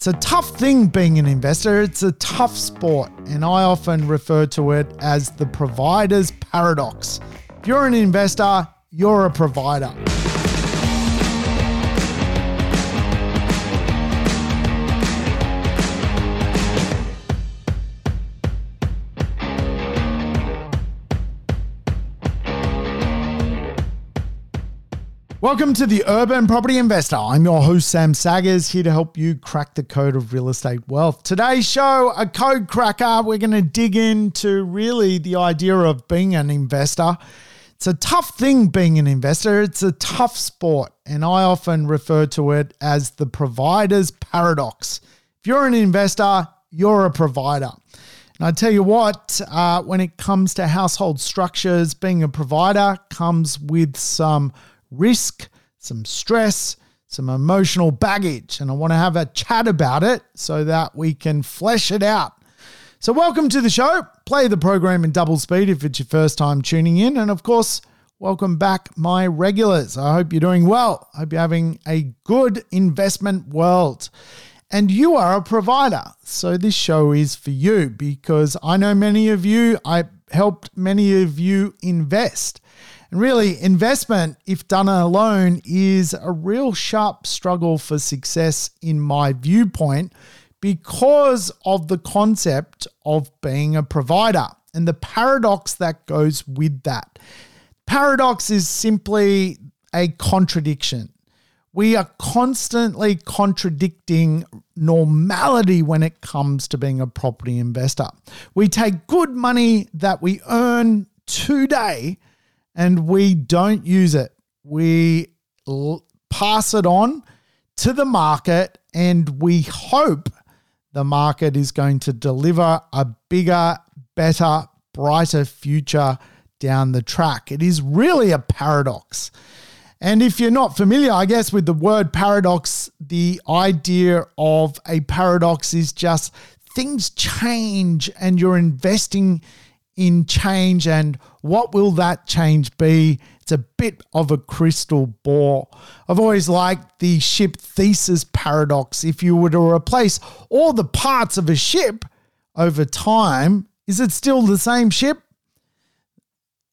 It's a tough thing being an investor. It's a tough sport, and I often refer to it as the provider's paradox. If you're an investor, you're a provider. Welcome to the Urban Property Investor. I'm your host, Sam Saggers, here to help you crack the code of real estate wealth. Today's show, a code cracker. We're going to dig into really the idea of being an investor. It's a tough thing being an investor, it's a tough sport, and I often refer to it as the provider's paradox. If you're an investor, you're a provider. And I tell you what, uh, when it comes to household structures, being a provider comes with some risk, some stress, some emotional baggage. And I want to have a chat about it so that we can flesh it out. So, welcome to the show. Play the program in double speed if it's your first time tuning in. And of course, welcome back, my regulars. I hope you're doing well. I hope you're having a good investment world. And you are a provider. So, this show is for you because I know many of you, I helped many of you invest. And really, investment, if done alone, is a real sharp struggle for success in my viewpoint because of the concept of being a provider and the paradox that goes with that. Paradox is simply a contradiction. We are constantly contradicting normality when it comes to being a property investor. We take good money that we earn today and we don't use it. We l- pass it on to the market and we hope the market is going to deliver a bigger, better, brighter future down the track. It is really a paradox. And if you're not familiar, I guess, with the word paradox, the idea of a paradox is just things change and you're investing in change and what will that change be? It's a bit of a crystal ball. I've always liked the ship Theseus paradox. If you were to replace all the parts of a ship over time, is it still the same ship?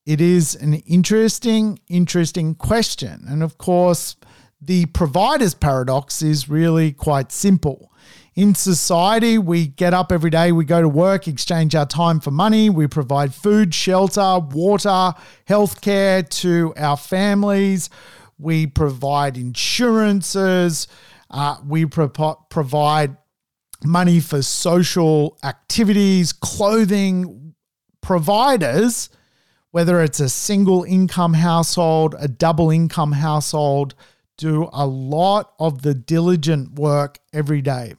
It is an interesting, interesting question. And of course, the provider's paradox is really quite simple. In society, we get up every day, we go to work, exchange our time for money, we provide food, shelter, water, healthcare to our families, we provide insurances, uh, we pro- provide money for social activities, clothing. Providers, whether it's a single income household, a double income household, do a lot of the diligent work every day.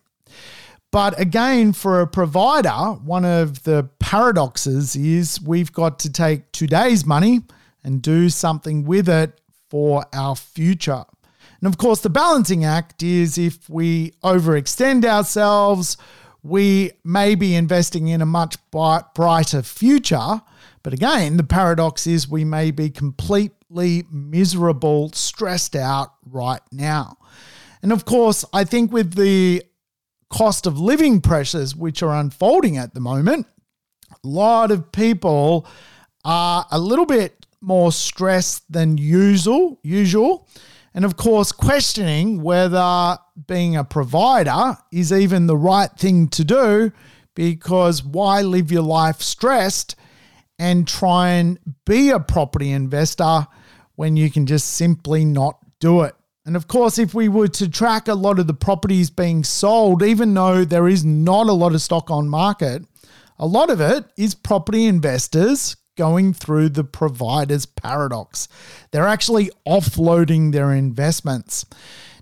But again, for a provider, one of the paradoxes is we've got to take today's money and do something with it for our future. And of course, the balancing act is if we overextend ourselves, we may be investing in a much brighter future. But again, the paradox is we may be completely miserable, stressed out right now. And of course, I think with the cost of living pressures which are unfolding at the moment, a lot of people are a little bit more stressed than usual, usual. And of course, questioning whether being a provider is even the right thing to do because why live your life stressed and try and be a property investor when you can just simply not do it? And of course, if we were to track a lot of the properties being sold, even though there is not a lot of stock on market, a lot of it is property investors going through the provider's paradox. They're actually offloading their investments.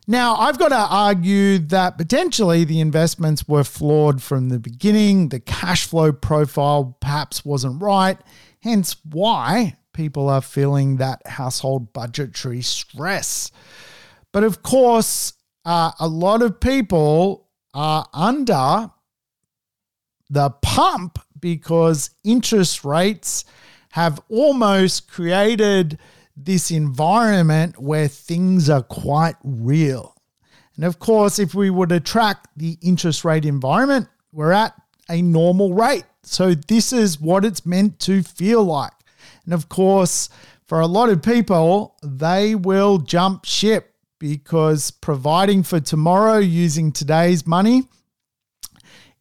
Now, I've got to argue that potentially the investments were flawed from the beginning. The cash flow profile perhaps wasn't right, hence why people are feeling that household budgetary stress. But of course, uh, a lot of people are under the pump because interest rates have almost created this environment where things are quite real. And of course, if we were to track the interest rate environment, we're at a normal rate. So this is what it's meant to feel like. And of course, for a lot of people, they will jump ship because providing for tomorrow using today's money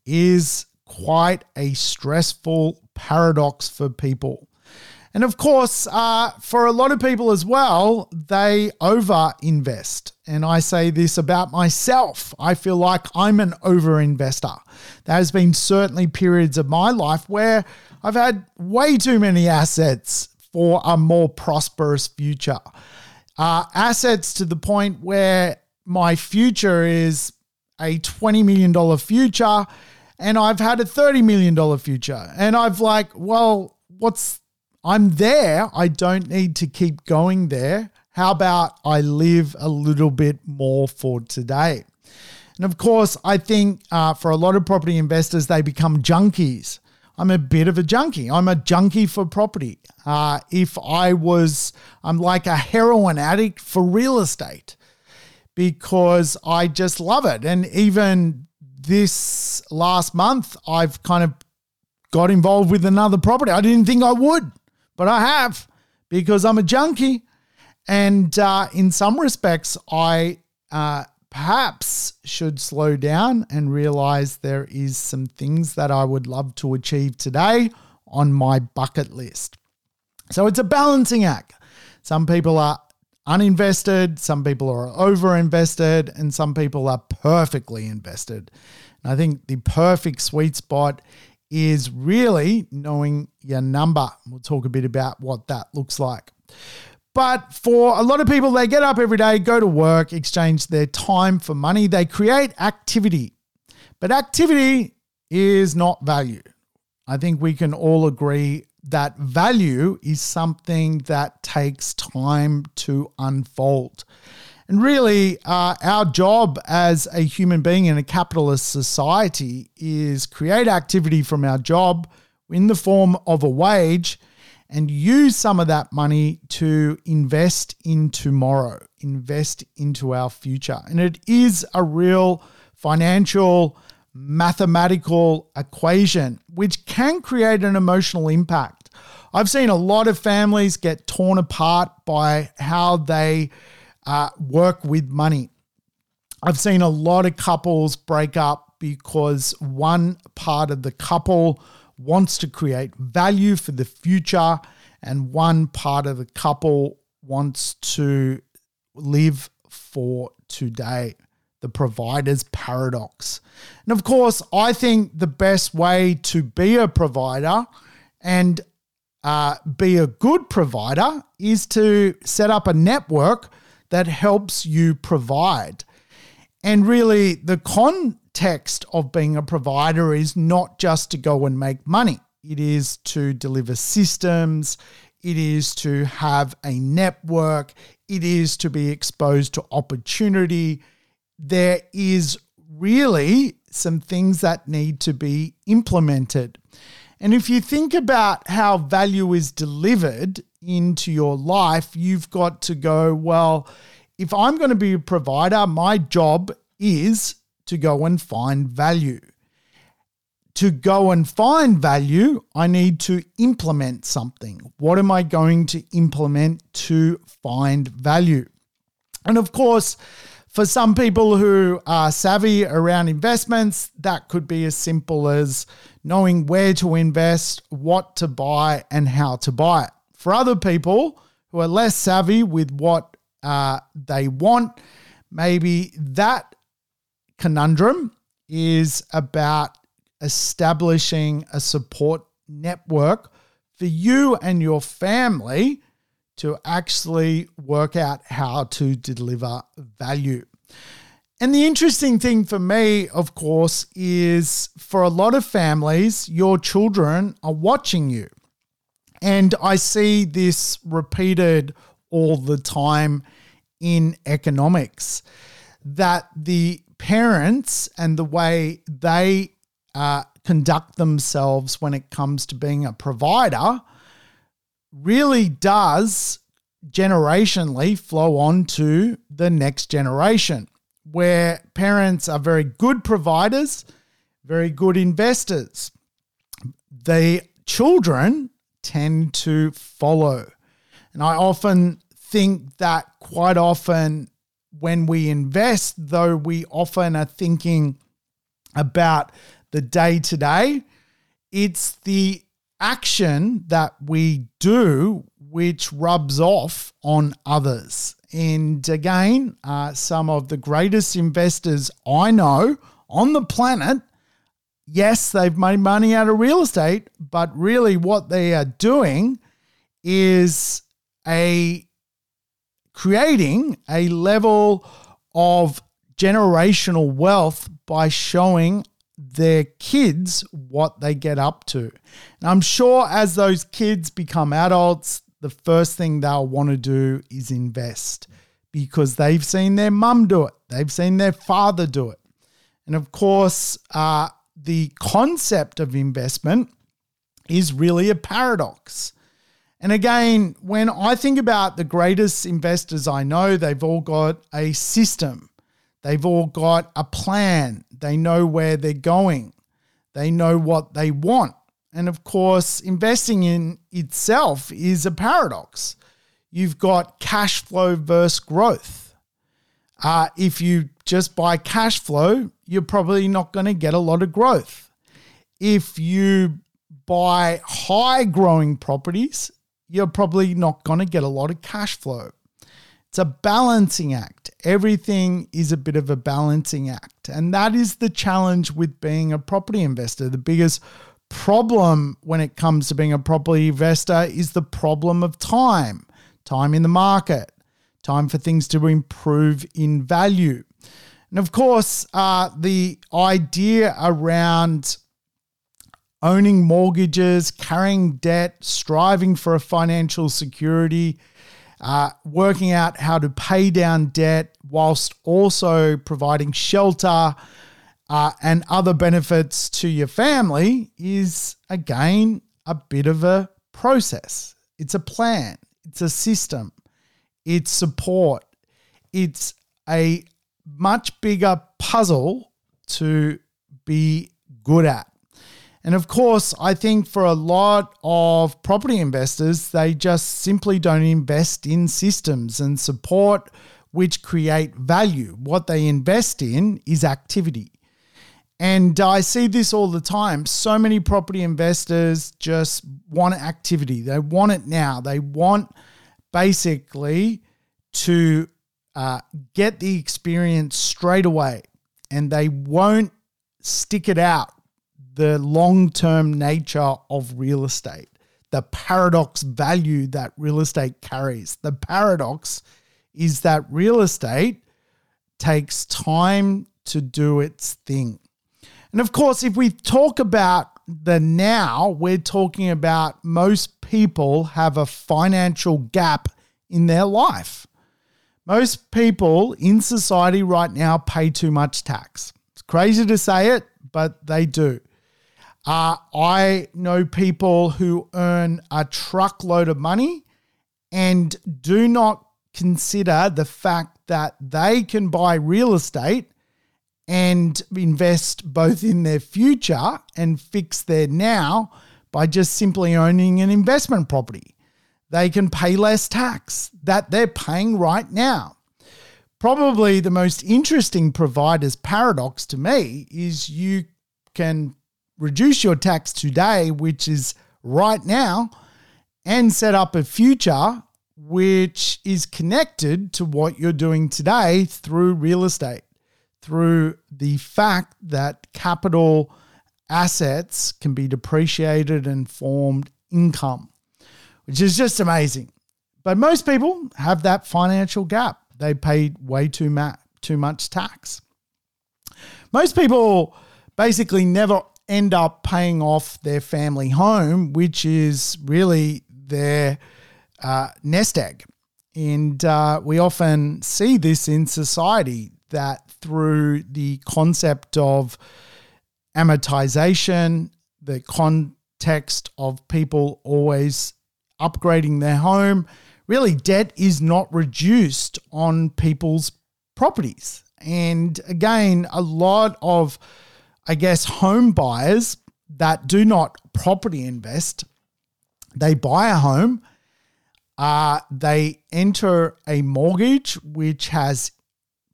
is quite a stressful paradox for people. And of course, uh, for a lot of people as well, they over invest. And I say this about myself. I feel like I'm an over investor. There has been certainly periods of my life where I've had way too many assets for a more prosperous future. Uh, assets to the point where my future is a $20 million future and I've had a $30 million future. And I've like, well, what's I'm there. I don't need to keep going there. How about I live a little bit more for today? And of course, I think uh, for a lot of property investors, they become junkies. I'm a bit of a junkie. I'm a junkie for property. Uh, if I was, I'm like a heroin addict for real estate because I just love it. And even this last month, I've kind of got involved with another property. I didn't think I would but I have because I'm a junkie. And uh, in some respects, I uh, perhaps should slow down and realize there is some things that I would love to achieve today on my bucket list. So it's a balancing act. Some people are uninvested, some people are overinvested, and some people are perfectly invested. And I think the perfect sweet spot is really knowing your number. We'll talk a bit about what that looks like. But for a lot of people, they get up every day, go to work, exchange their time for money. They create activity. But activity is not value. I think we can all agree that value is something that takes time to unfold. And really, uh, our job as a human being in a capitalist society is create activity from our job in the form of a wage and use some of that money to invest in tomorrow, invest into our future. And it is a real financial, mathematical equation which can create an emotional impact. I've seen a lot of families get torn apart by how they uh, work with money. I've seen a lot of couples break up because one part of the couple wants to create value for the future, and one part of the couple wants to live for today. The provider's paradox. And of course, I think the best way to be a provider and uh, be a good provider is to set up a network that helps you provide. And really, the context of being a provider is not just to go and make money, it is to deliver systems, it is to have a network, it is to be exposed to opportunity. There is really some things that need to be implemented. And if you think about how value is delivered into your life, you've got to go, well, if I'm going to be a provider, my job is to go and find value. To go and find value, I need to implement something. What am I going to implement to find value? And of course, for some people who are savvy around investments, that could be as simple as knowing where to invest, what to buy, and how to buy it. For other people who are less savvy with what uh, they want, maybe that conundrum is about establishing a support network for you and your family to actually work out how to deliver value. And the interesting thing for me, of course, is for a lot of families, your children are watching you. And I see this repeated all the time in economics that the parents and the way they uh, conduct themselves when it comes to being a provider really does generationally flow on to the next generation. where parents are very good providers, very good investors. The children tend to follow. And I often think that quite often when we invest, though we often are thinking about the day to day, it's the action that we do which rubs off on others. And again, uh, some of the greatest investors I know on the planet, yes, they've made money out of real estate, but really what they are doing is a creating a level of generational wealth by showing their kids what they get up to. And I'm sure as those kids become adults, the first thing they'll want to do is invest because they've seen their mum do it, they've seen their father do it. And of course, uh, the concept of investment is really a paradox. And again, when I think about the greatest investors I know, they've all got a system, they've all got a plan, they know where they're going, they know what they want. And of course, investing in itself is a paradox. You've got cash flow versus growth. Uh, if you just buy cash flow, you're probably not going to get a lot of growth. If you buy high growing properties, you're probably not going to get a lot of cash flow. It's a balancing act. Everything is a bit of a balancing act. And that is the challenge with being a property investor. The biggest problem when it comes to being a property investor is the problem of time, time in the market, time for things to improve in value. And of course, uh, the idea around owning mortgages, carrying debt, striving for a financial security, uh, working out how to pay down debt whilst also providing shelter uh, and other benefits to your family is again a bit of a process. It's a plan, it's a system, it's support, it's a much bigger puzzle to be good at. And of course, I think for a lot of property investors, they just simply don't invest in systems and support which create value. What they invest in is activity. And I see this all the time. So many property investors just want activity. They want it now. They want basically to uh, get the experience straight away and they won't stick it out the long term nature of real estate, the paradox value that real estate carries. The paradox is that real estate takes time to do its thing. And of course, if we talk about the now, we're talking about most people have a financial gap in their life. Most people in society right now pay too much tax. It's crazy to say it, but they do. Uh, I know people who earn a truckload of money and do not consider the fact that they can buy real estate and invest both in their future and fix their now by just simply owning an investment property. They can pay less tax that they're paying right now. Probably the most interesting provider's paradox to me is you can reduce your tax today, which is right now, and set up a future which is connected to what you're doing today through real estate, through the fact that capital assets can be depreciated and formed income, which is just amazing. But most people have that financial gap. They pay way too, ma- too much tax. Most people basically never end up paying off their family home, which is really their uh, nest egg. And uh, we often see this in society that through the concept of amortization, the context of people always upgrading their home, really debt is not reduced on people's properties. And again, a lot of, I guess, home buyers that do not property invest, they buy a home, uh, they enter a mortgage which has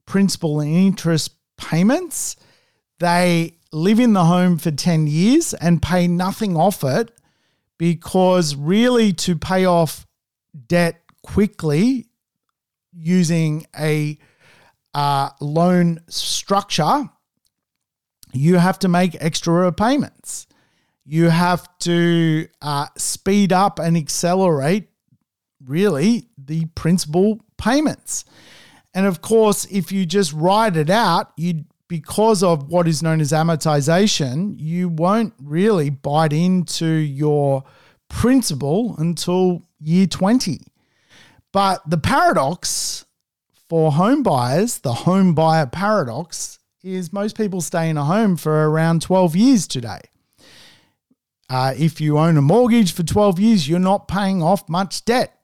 principal and interest payments. They live in the home for 10 years and pay nothing off it because really to pay off debt quickly using a uh, loan structure, you have to make extra repayments. You have to uh, speed up and accelerate, really, the principal payments. And of course, if you just ride it out, you because of what is known as amortization, you won't really bite into your principal until year 20. But the paradox for home buyers, the home buyer paradox, is most people stay in a home for around 12 years today. Uh, if you own a mortgage for 12 years, you're not paying off much debt.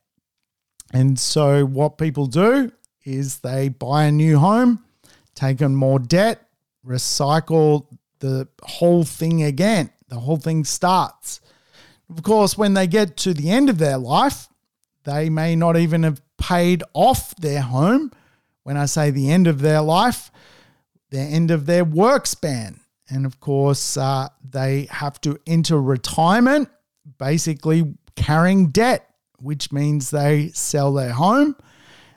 And so, what people do is they buy a new home, take on more debt, recycle the whole thing again. The whole thing starts. Of course, when they get to the end of their life, they may not even have paid off their home. When I say the end of their life, the end of their work span. And of course, uh, they have to enter retirement, basically carrying debt, which means they sell their home.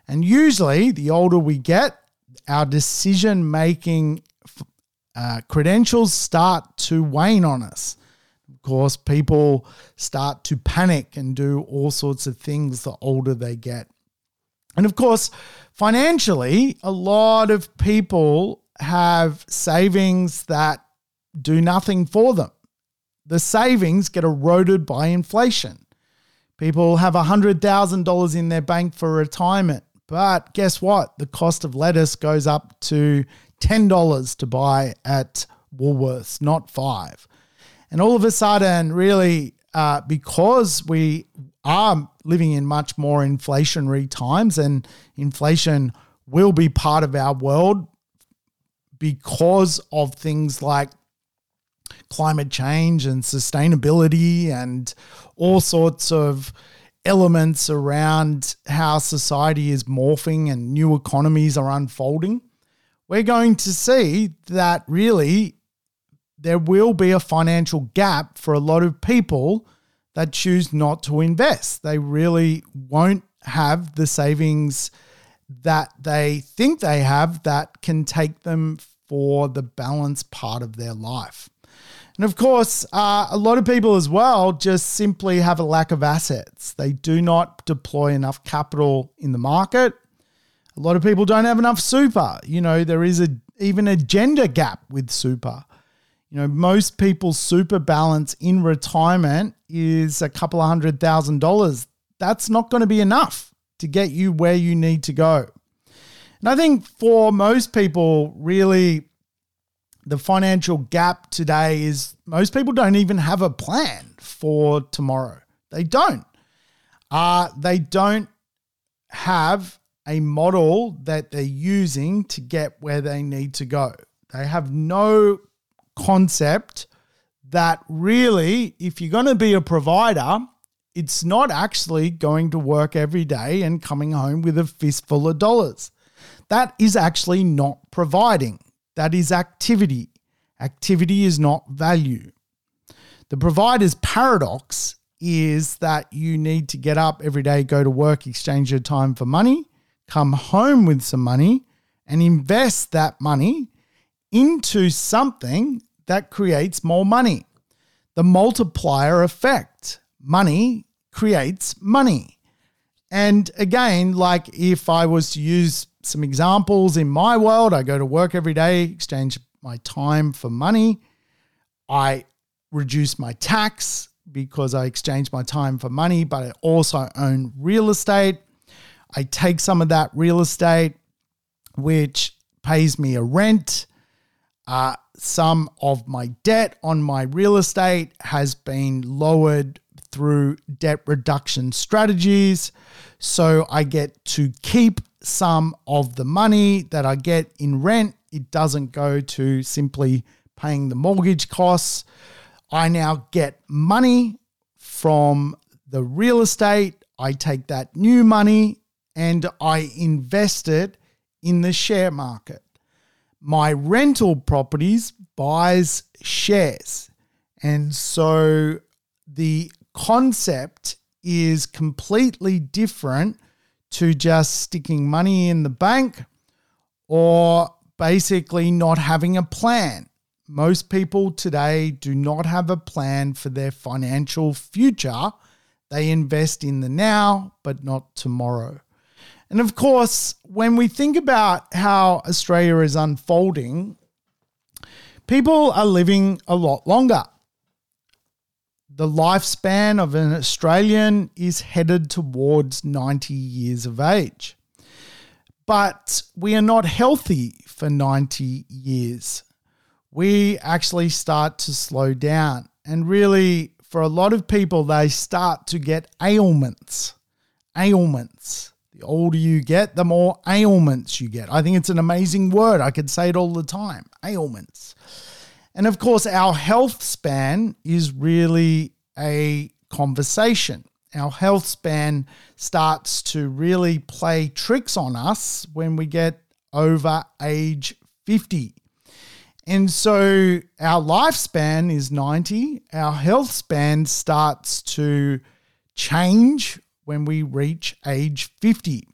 And usually, the older we get, our decision making uh, credentials start to wane on us. Of course, people start to panic and do all sorts of things the older they get. And of course, financially, a lot of people have savings that do nothing for them. The savings get eroded by inflation. People have $100,000 in their bank for retirement. But guess what? The cost of lettuce goes up to $10 to buy at Woolworths, not five. And all of a sudden, really, uh, because we are living in much more inflationary times and inflation will be part of our world because of things like climate change and sustainability and all sorts of elements around how society is morphing and new economies are unfolding, we're going to see that really there will be a financial gap for a lot of people that choose not to invest. They really won't have the savings that they think they have that can take them for the balance part of their life. And of course, uh, a lot of people as well just simply have a lack of assets. They do not deploy enough capital in the market. A lot of people don't have enough super. You know, there is a even a gender gap with super. You know, most people's super balance in retirement is a couple of hundred thousand dollars. That's not going to be enough to get you where you need to go. And I think for most people, really, the financial gap today is most people don't even have a plan for tomorrow. They don't. Uh, they don't have a model that they're using to get where they need to go. They have no concept that really, if you're going to be a provider, it's not actually going to work every day and coming home with a fistful of dollars. That is actually not providing. That is activity. Activity is not value. The provider's paradox is that you need to get up every day, go to work, exchange your time for money, come home with some money, and invest that money into something that creates more money. The multiplier effect money creates money. And again, like if I was to use some examples in my world, I go to work every day, exchange my time for money. I reduce my tax because I exchange my time for money, but I also own real estate. I take some of that real estate, which pays me a rent. Uh, some of my debt on my real estate has been lowered through debt reduction strategies. So I get to keep some of the money that I get in rent, it doesn't go to simply paying the mortgage costs. I now get money from the real estate. I take that new money and I invest it in the share market. My rental properties buys shares. And so the concept is completely different to just sticking money in the bank or basically not having a plan. Most people today do not have a plan for their financial future. They invest in the now, but not tomorrow. And of course, when we think about how Australia is unfolding, people are living a lot longer. The lifespan of an Australian is headed towards 90 years of age. But we are not healthy for 90 years. We actually start to slow down. And really, for a lot of people, they start to get ailments. Ailments. The older you get, the more ailments you get. I think it's an amazing word. I could say it all the time ailments. And of course, our health span is really a conversation. Our health span starts to really play tricks on us when we get over age 50. And so our lifespan is 90. Our health span starts to change when we reach age 50.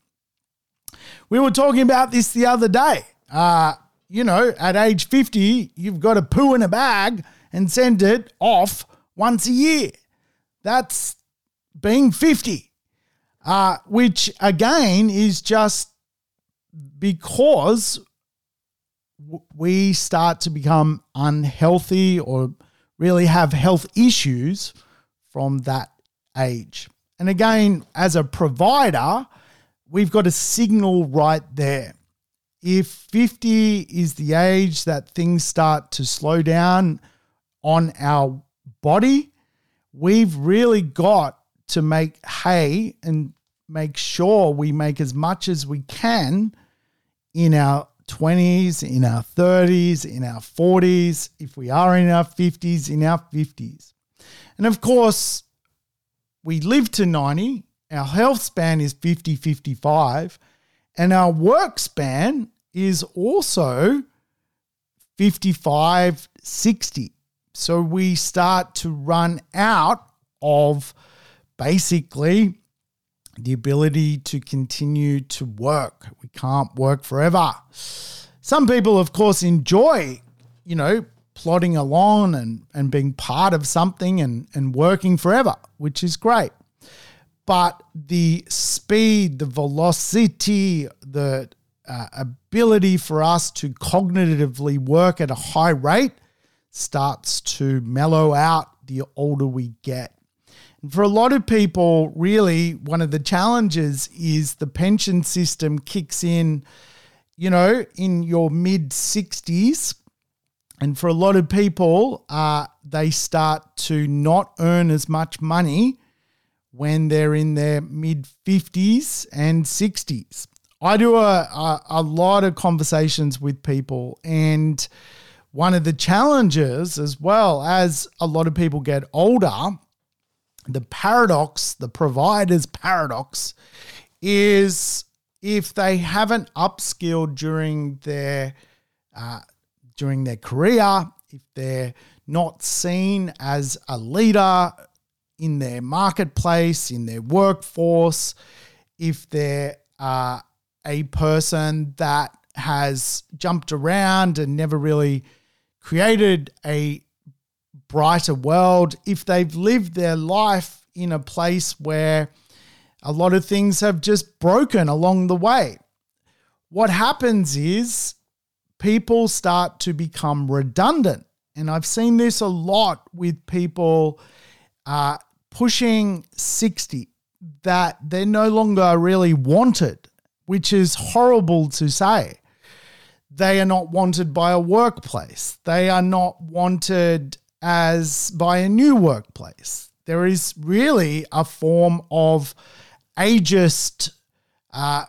We were talking about this the other day. Uh, you know, at age 50, you've got to poo in a bag and send it off once a year. That's being 50, uh, which again is just because we start to become unhealthy or really have health issues from that age. And again, as a provider, we've got a signal right there if 50 is the age that things start to slow down on our body, we've really got to make hay and make sure we make as much as we can in our 20s, in our 30s, in our 40s, if we are in our 50s, in our 50s. And of course, we live to 90, our health span is 50, 55, and our work span is also 55 60. So we start to run out of basically the ability to continue to work. We can't work forever. Some people, of course, enjoy, you know, plodding along and, and being part of something and, and working forever, which is great. But the speed, the velocity, the uh, ability for us to cognitively work at a high rate starts to mellow out the older we get. And for a lot of people, really, one of the challenges is the pension system kicks in, you know, in your mid 60s. And for a lot of people, uh, they start to not earn as much money when they're in their mid 50s and 60s. I do a, a, a lot of conversations with people, and one of the challenges, as well as a lot of people get older, the paradox, the provider's paradox, is if they haven't upskilled during their uh, during their career, if they're not seen as a leader in their marketplace, in their workforce, if they're uh, a person that has jumped around and never really created a brighter world, if they've lived their life in a place where a lot of things have just broken along the way, what happens is people start to become redundant. And I've seen this a lot with people uh, pushing 60 that they're no longer really wanted which is horrible to say. They are not wanted by a workplace. They are not wanted as by a new workplace. There is really a form of ageist, uh,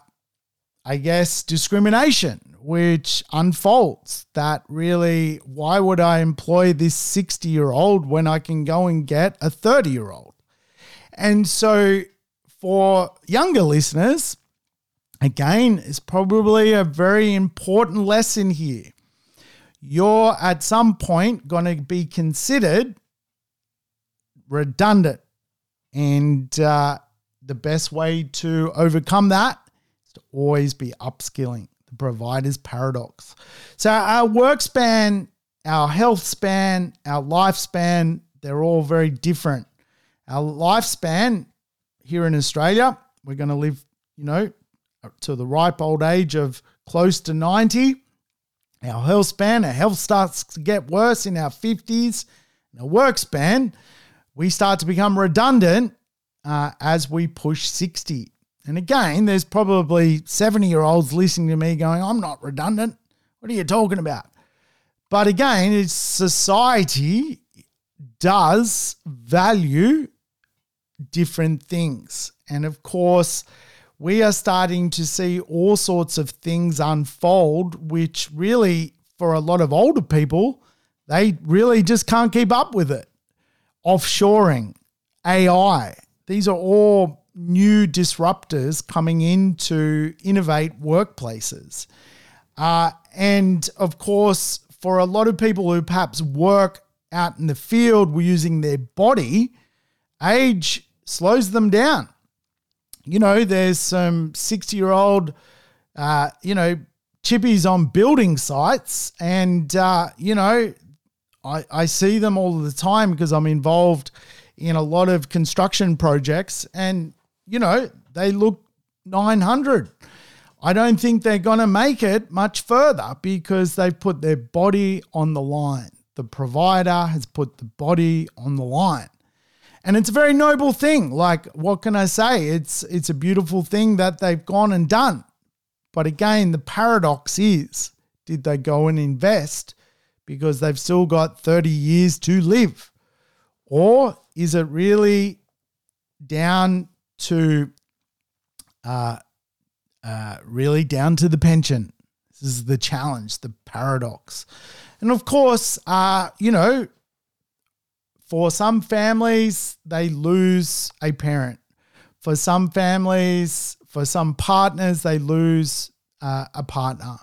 I guess, discrimination, which unfolds that really, why would I employ this 60 year old when I can go and get a 30 year old? And so for younger listeners, again, it's probably a very important lesson here. You're at some point going to be considered redundant. And uh, the best way to overcome that is to always be upskilling. The provider's paradox. So, our work span, our health span, our lifespan, they're all very different. Our lifespan here in Australia, we're going to live, you know, to the ripe old age of close to 90. Our health span, our health starts to get worse in our 50s. our work span, we start to become redundant uh, as we push 60. And again, there's probably 70 year olds listening to me going, I'm not redundant. What are you talking about? But again, it's society does value different things. And of course, we are starting to see all sorts of things unfold, which really, for a lot of older people, they really just can't keep up with it. Offshoring, AI, these are all new disruptors coming in to innovate workplaces. Uh, and of course, for a lot of people who perhaps work out in the field were using their body, age slows them down. You know, there's some 60 year old, uh, you know, chippies on building sites, and, uh, you know, I, I see them all the time because I'm involved in a lot of construction projects, and, you know, they look 900. I don't think they're going to make it much further because they've put their body on the line. The provider has put the body on the line and it's a very noble thing. Like, what can I say? It's it's a beautiful thing that they've gone and done. But again, the paradox is, did they go and invest because they've still got 30 years to live? Or is it really down to uh, uh, really down to the pension? This is the challenge, the paradox. And of course, uh, you know, for some families, they lose a parent. For some families, for some partners, they lose uh, a partner.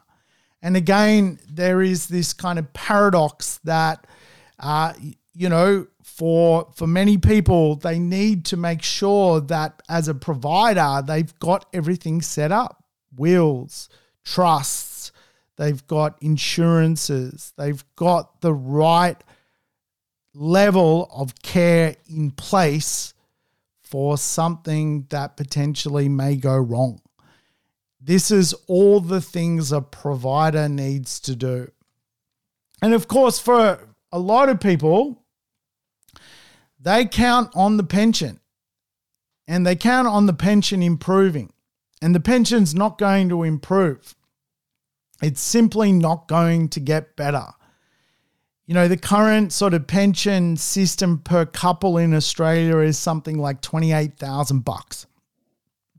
And again, there is this kind of paradox that, uh, you know, for for many people, they need to make sure that as a provider, they've got everything set up: wills, trusts, they've got insurances, they've got the right level of care in place for something that potentially may go wrong. This is all the things a provider needs to do. And of course, for a lot of people, they count on the pension and they count on the pension improving. And the pension's not going to improve. It's simply not going to get better you know, the current sort of pension system per couple in Australia is something like 28,000 bucks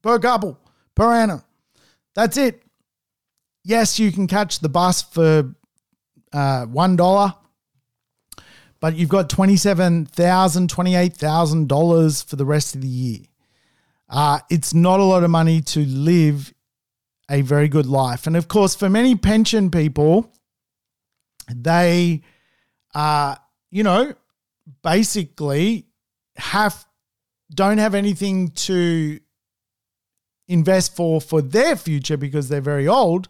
per couple per annum. That's it. Yes, you can catch the bus for uh, $1, but you've got $27,000, $28,000 for the rest of the year. Uh, it's not a lot of money to live a very good life. And of course, for many pension people, they uh, you know, basically have don't have anything to invest for for their future because they're very old.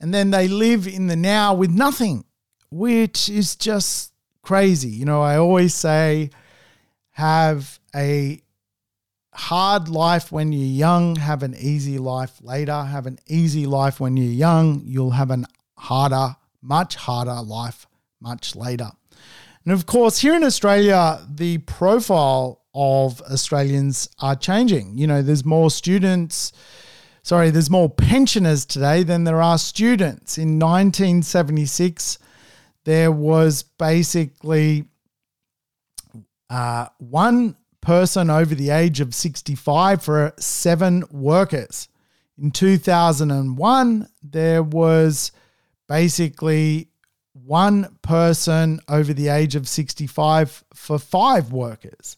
And then they live in the now with nothing which is just crazy. You know i always say have a hard life when you're young have an easy life later have an easy life when you're young. You'll have an harder much harder life much later. And of course, here in Australia, the profile of Australians are changing. You know, there's more students, sorry, there's more pensioners today than there are students. In 1976, there was basically uh, one person over the age of 65 for seven workers. In 2001, there was basically one person over the age of 65 for five workers.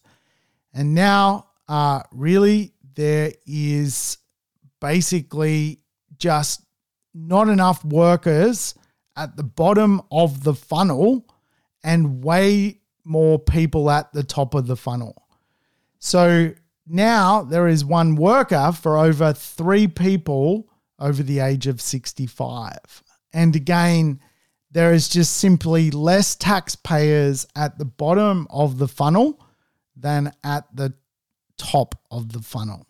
And now, uh, really, there is basically just not enough workers at the bottom of the funnel and way more people at the top of the funnel. So now there is one worker for over three people over the age of 65. And again, there is just simply less taxpayers at the bottom of the funnel than at the top of the funnel.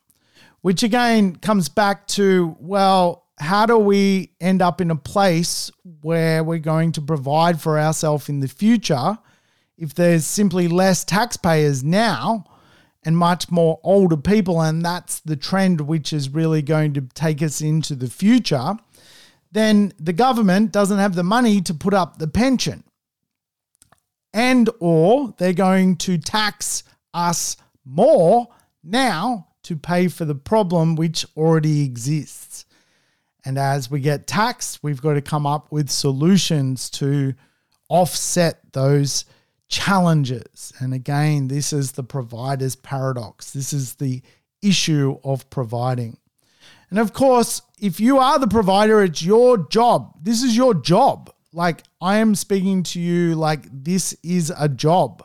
Which again comes back to, well, how do we end up in a place where we're going to provide for ourselves in the future if there's simply less taxpayers now and much more older people, and that's the trend which is really going to take us into the future, then the government doesn't have the money to put up the pension. And or they're going to tax us more now to pay for the problem which already exists. And as we get taxed, we've got to come up with solutions to offset those challenges. And again, this is the provider's paradox. This is the issue of providing. And of course, if you are the provider, it's your job. This is your job. Like I am speaking to you like this is a job.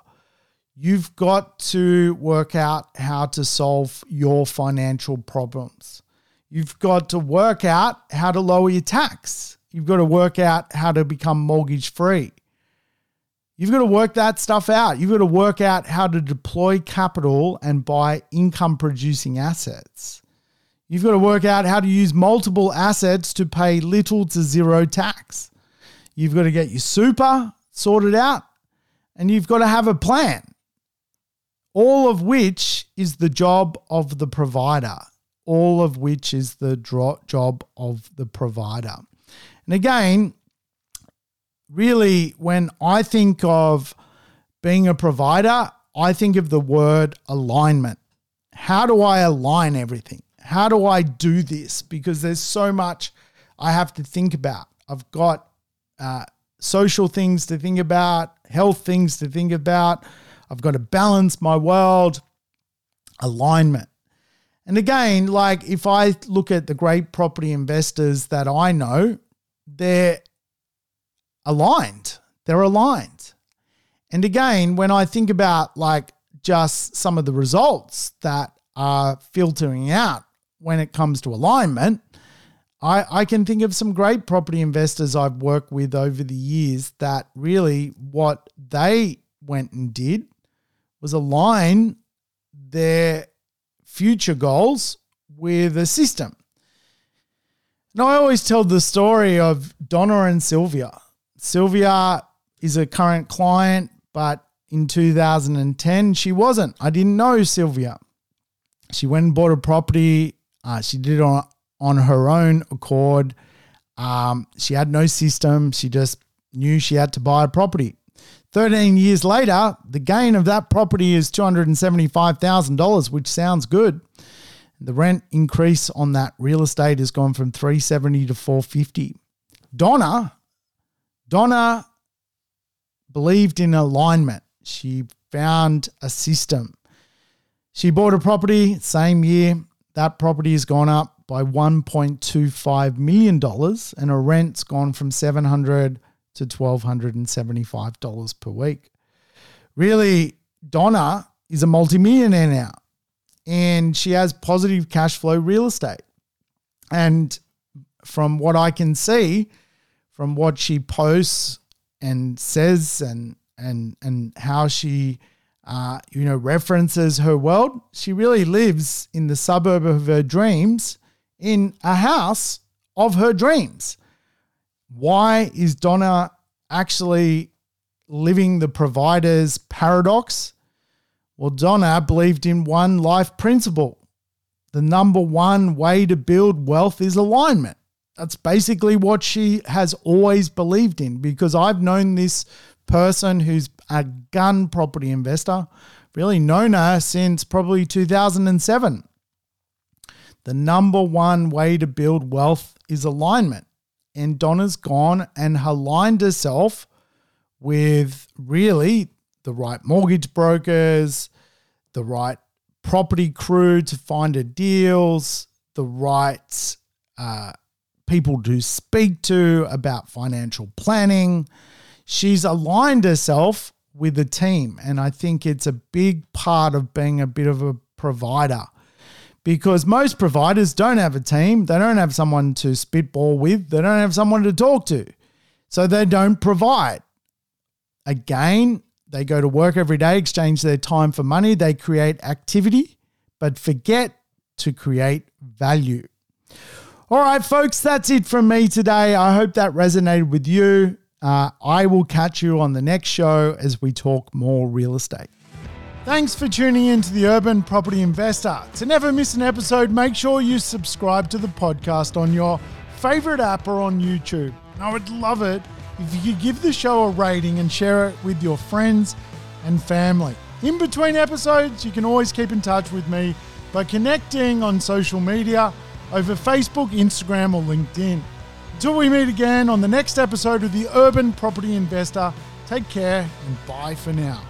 You've got to work out how to solve your financial problems. You've got to work out how to lower your tax. You've got to work out how to become mortgage free. You've got to work that stuff out. You've got to work out how to deploy capital and buy income producing assets. You've got to work out how to use multiple assets to pay little to zero tax. You've got to get your super sorted out and you've got to have a plan. All of which is the job of the provider. All of which is the job of the provider. And again, really, when I think of being a provider, I think of the word alignment. How do I align everything? How do I do this? Because there's so much I have to think about. I've got uh, social things to think about, health things to think about. I've got to balance my world, alignment. And again, like if I look at the great property investors that I know, they're aligned. They're aligned. And again, when I think about like just some of the results that are filtering out when it comes to alignment, I, I can think of some great property investors I've worked with over the years that really what they went and did was align their future goals with a system. Now, I always tell the story of Donna and Sylvia. Sylvia is a current client, but in 2010, she wasn't. I didn't know Sylvia. She went and bought a property. Uh, she did it on, on her own accord. Um, she had no system. She just knew she had to buy a property. 13 years later, the gain of that property is $275,000, which sounds good. The rent increase on that real estate has gone from 370 to 450. Donna Donna believed in alignment. She found a system. She bought a property same year. That property has gone up by $1.25 million and her rent's gone from 700 to $1,275 per week. Really, Donna is a multimillionaire now and she has positive cash flow real estate. And from what I can see, from what she posts and says and and and how she uh, you know references her world. She really lives in the suburb of her dreams in a house of her dreams. Why is donna actually living the provider's paradox? Well donna believed in one life principle. The number one way to build wealth is alignment. That's basically what she has always believed in because I've known this person who's a gun property investor, really known her since probably 2007. the number one way to build wealth is alignment. And Donna's gone and aligned herself with really the right mortgage brokers, the right property crew to find her deals, the right uh, people to speak to about financial planning. She's aligned herself with a team. And I think it's a big part of being a bit of a provider because most providers don't have a team. They don't have someone to spitball with, they don't have someone to talk to. So they don't provide. Again, they go to work every day, exchange their time for money, they create activity, but forget to create value. All right, folks, that's it from me today. I hope that resonated with you. Uh, I will catch you on the next show as we talk more real estate. Thanks for tuning in to the Urban Property Investor. To never miss an episode, make sure you subscribe to the podcast on your favorite app or on YouTube. I would love it if you could give the show a rating and share it with your friends and family. In between episodes, you can always keep in touch with me by connecting on social media over Facebook, Instagram, or LinkedIn. Until we meet again on the next episode of the Urban Property Investor, take care and bye for now.